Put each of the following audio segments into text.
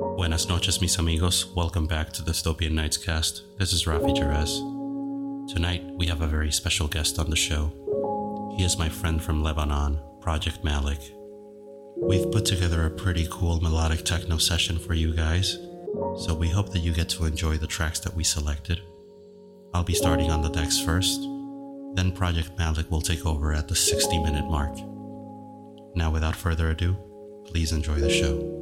Buenas noches, mis amigos. Welcome back to the Dystopian Nights cast. This is Rafi Jerez. Tonight, we have a very special guest on the show. He is my friend from Lebanon, Project Malik. We've put together a pretty cool melodic techno session for you guys, so we hope that you get to enjoy the tracks that we selected. I'll be starting on the decks first, then Project Malik will take over at the 60 minute mark. Now, without further ado, please enjoy the show.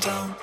down.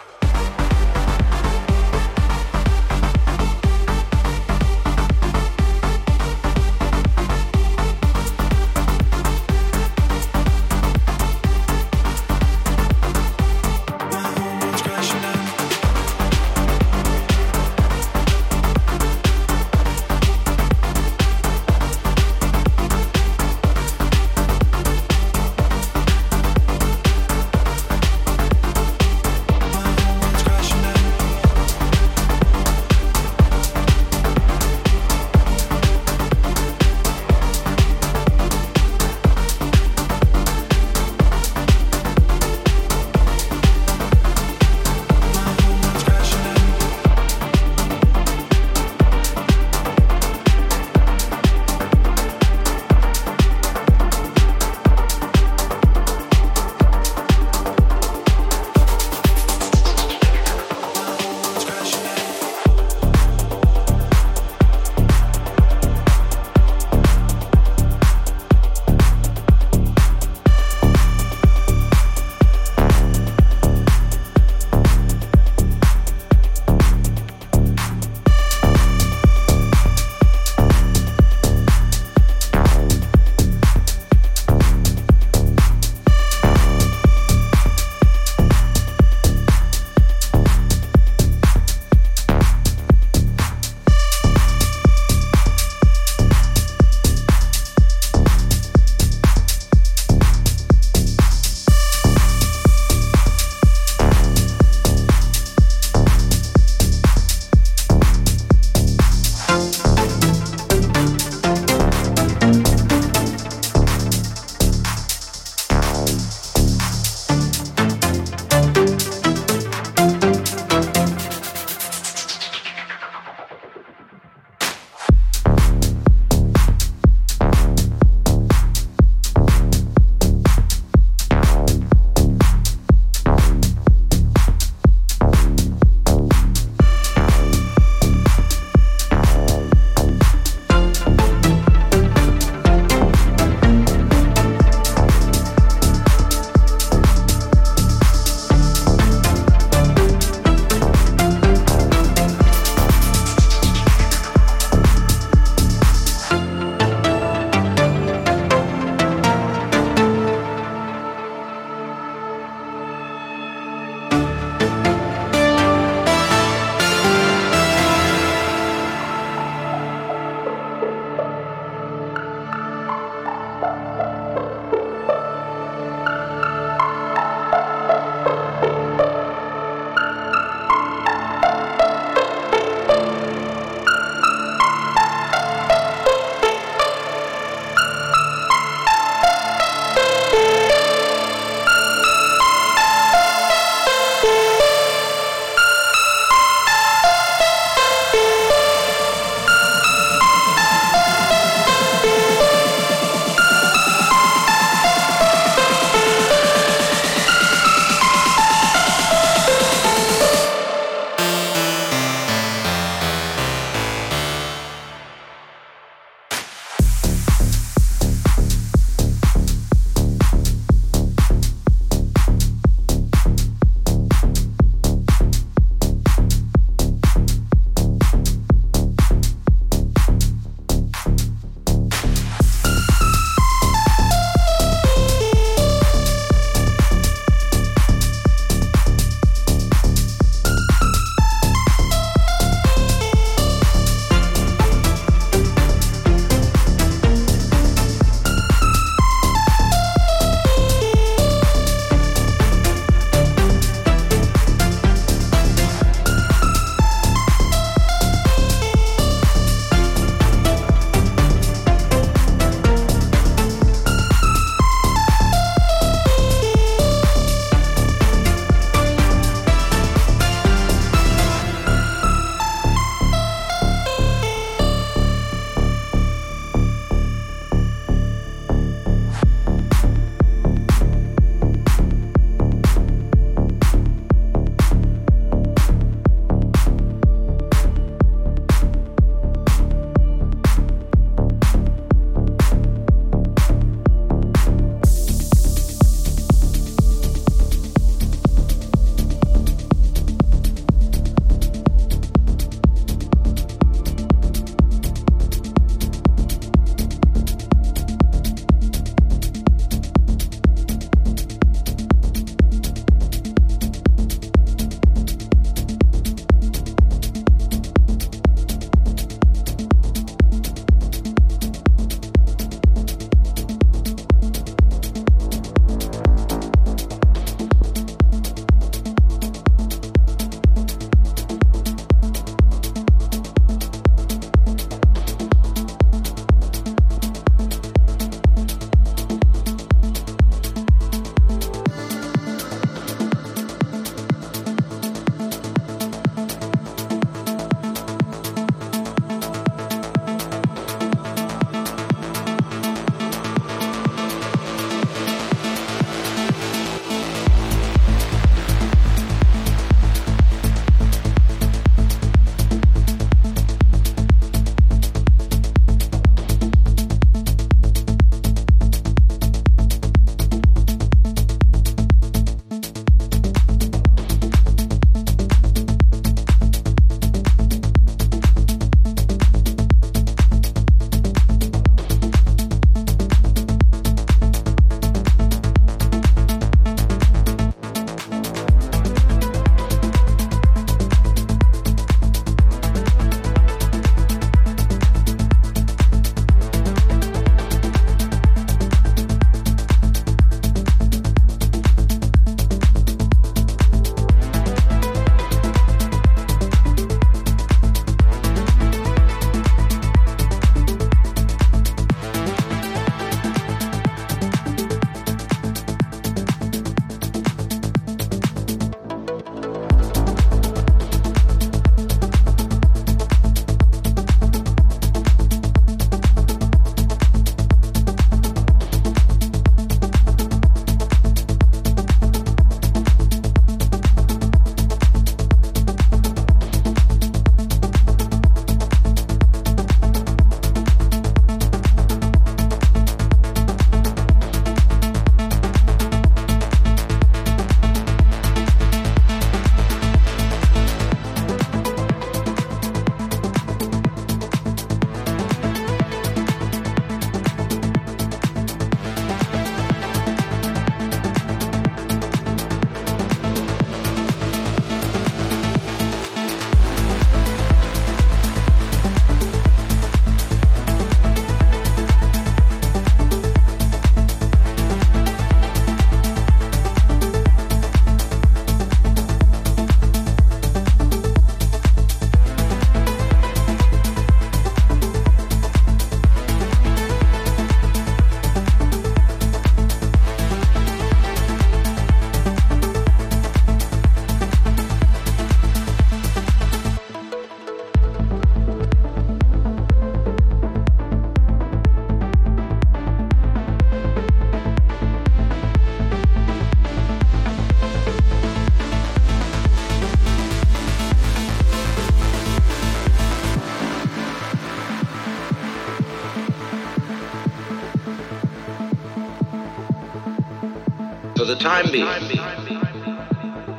Time being.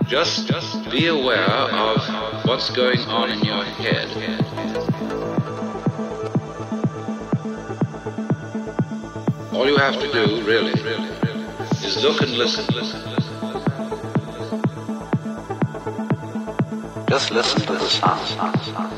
Just, just be aware of what's going on in your head. All you have to do, really, is look and listen. Just listen to the sounds.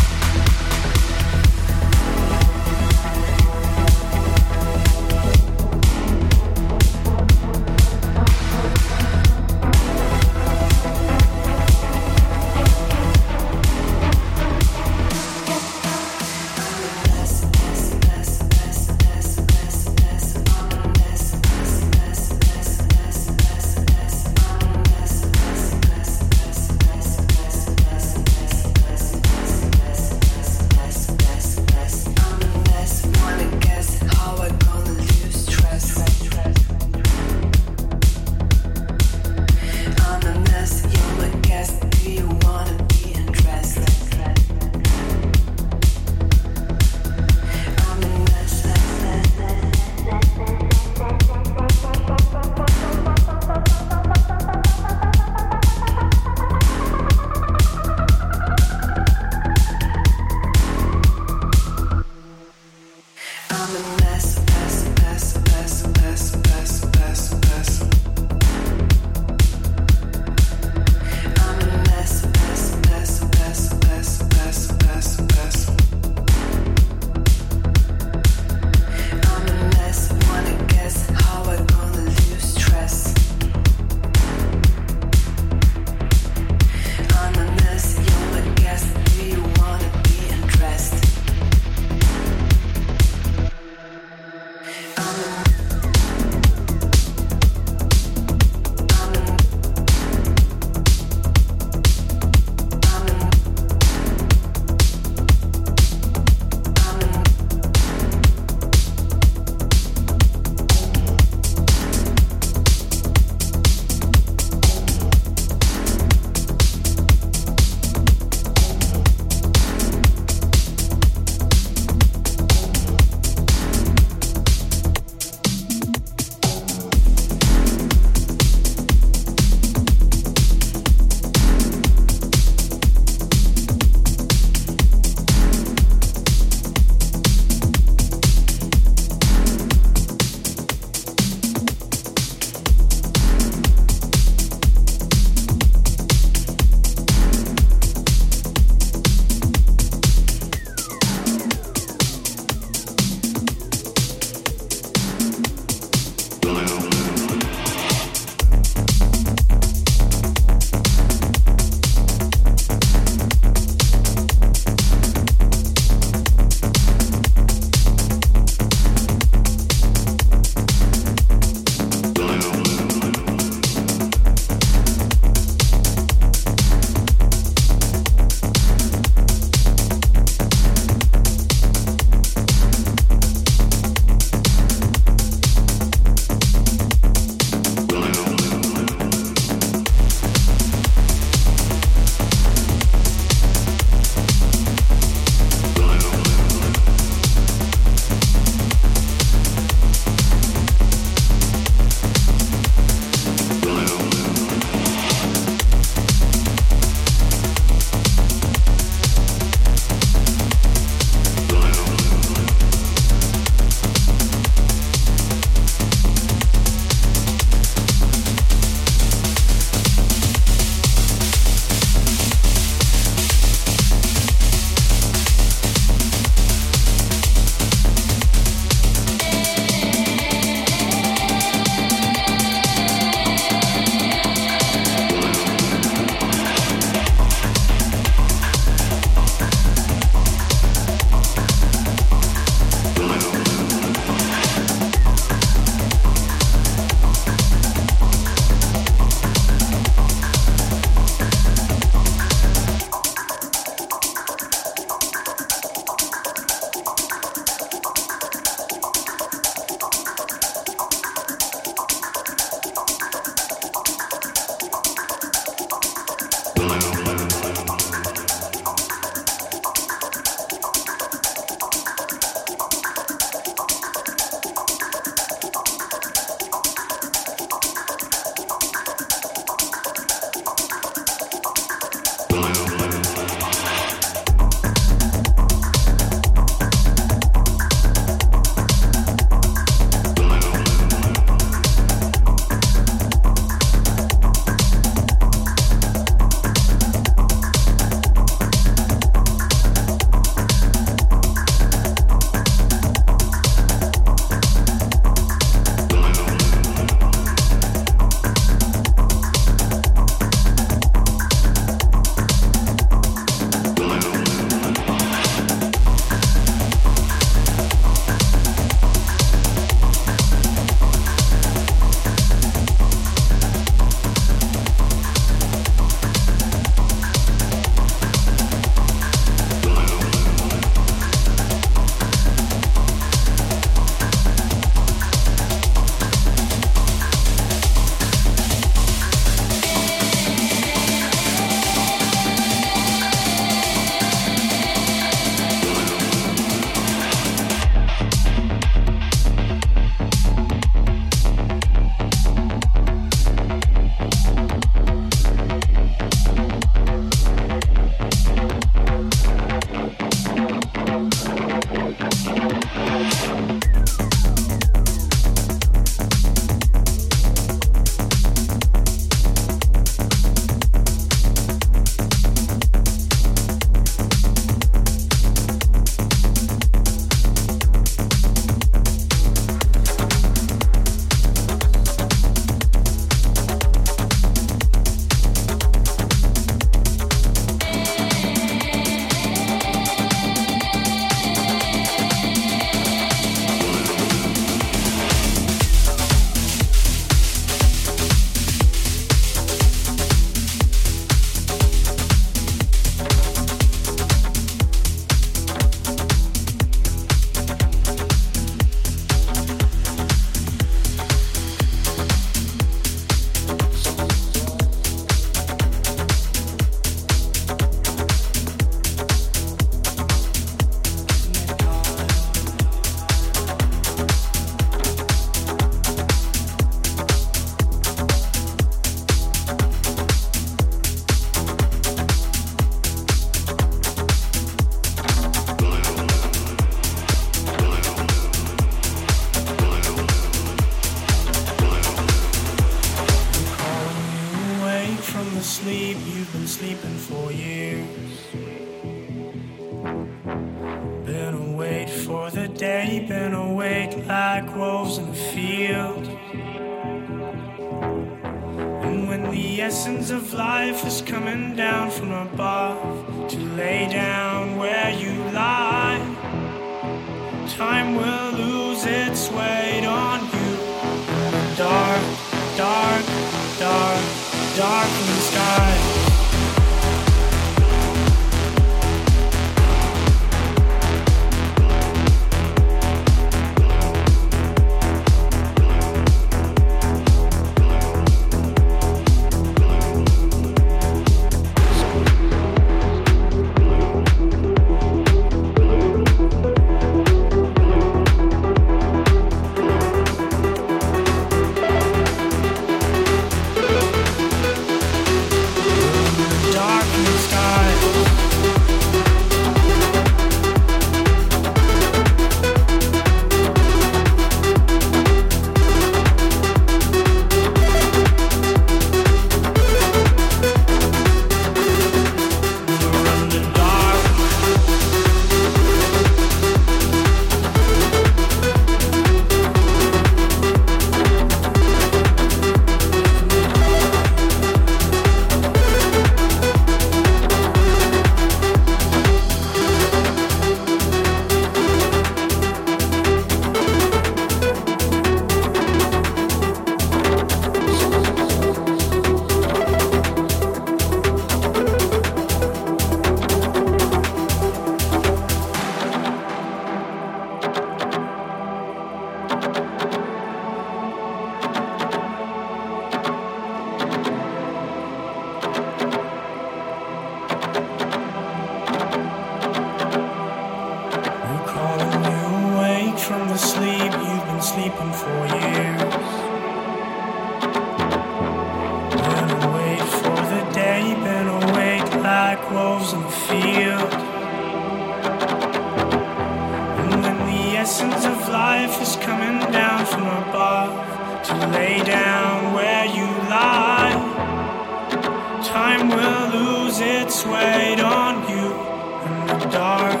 dark,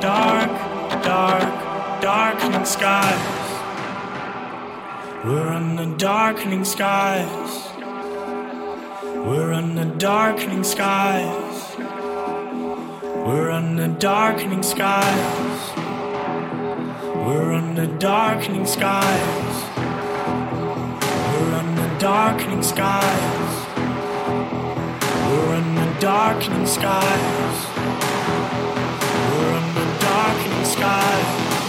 dark, dark, darkening skies. We're under darkening skies. We're under darkening skies. We're under darkening skies. We're under darkening skies. We're under darkening skies. We're under darkening skies dark in the sky.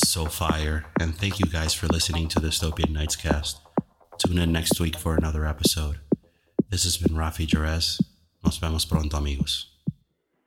Was so fire. And thank you guys for listening to the Dystopian Nights cast. Tune in next week for another episode. This has been Rafi Jerez. Nos vemos pronto, amigos.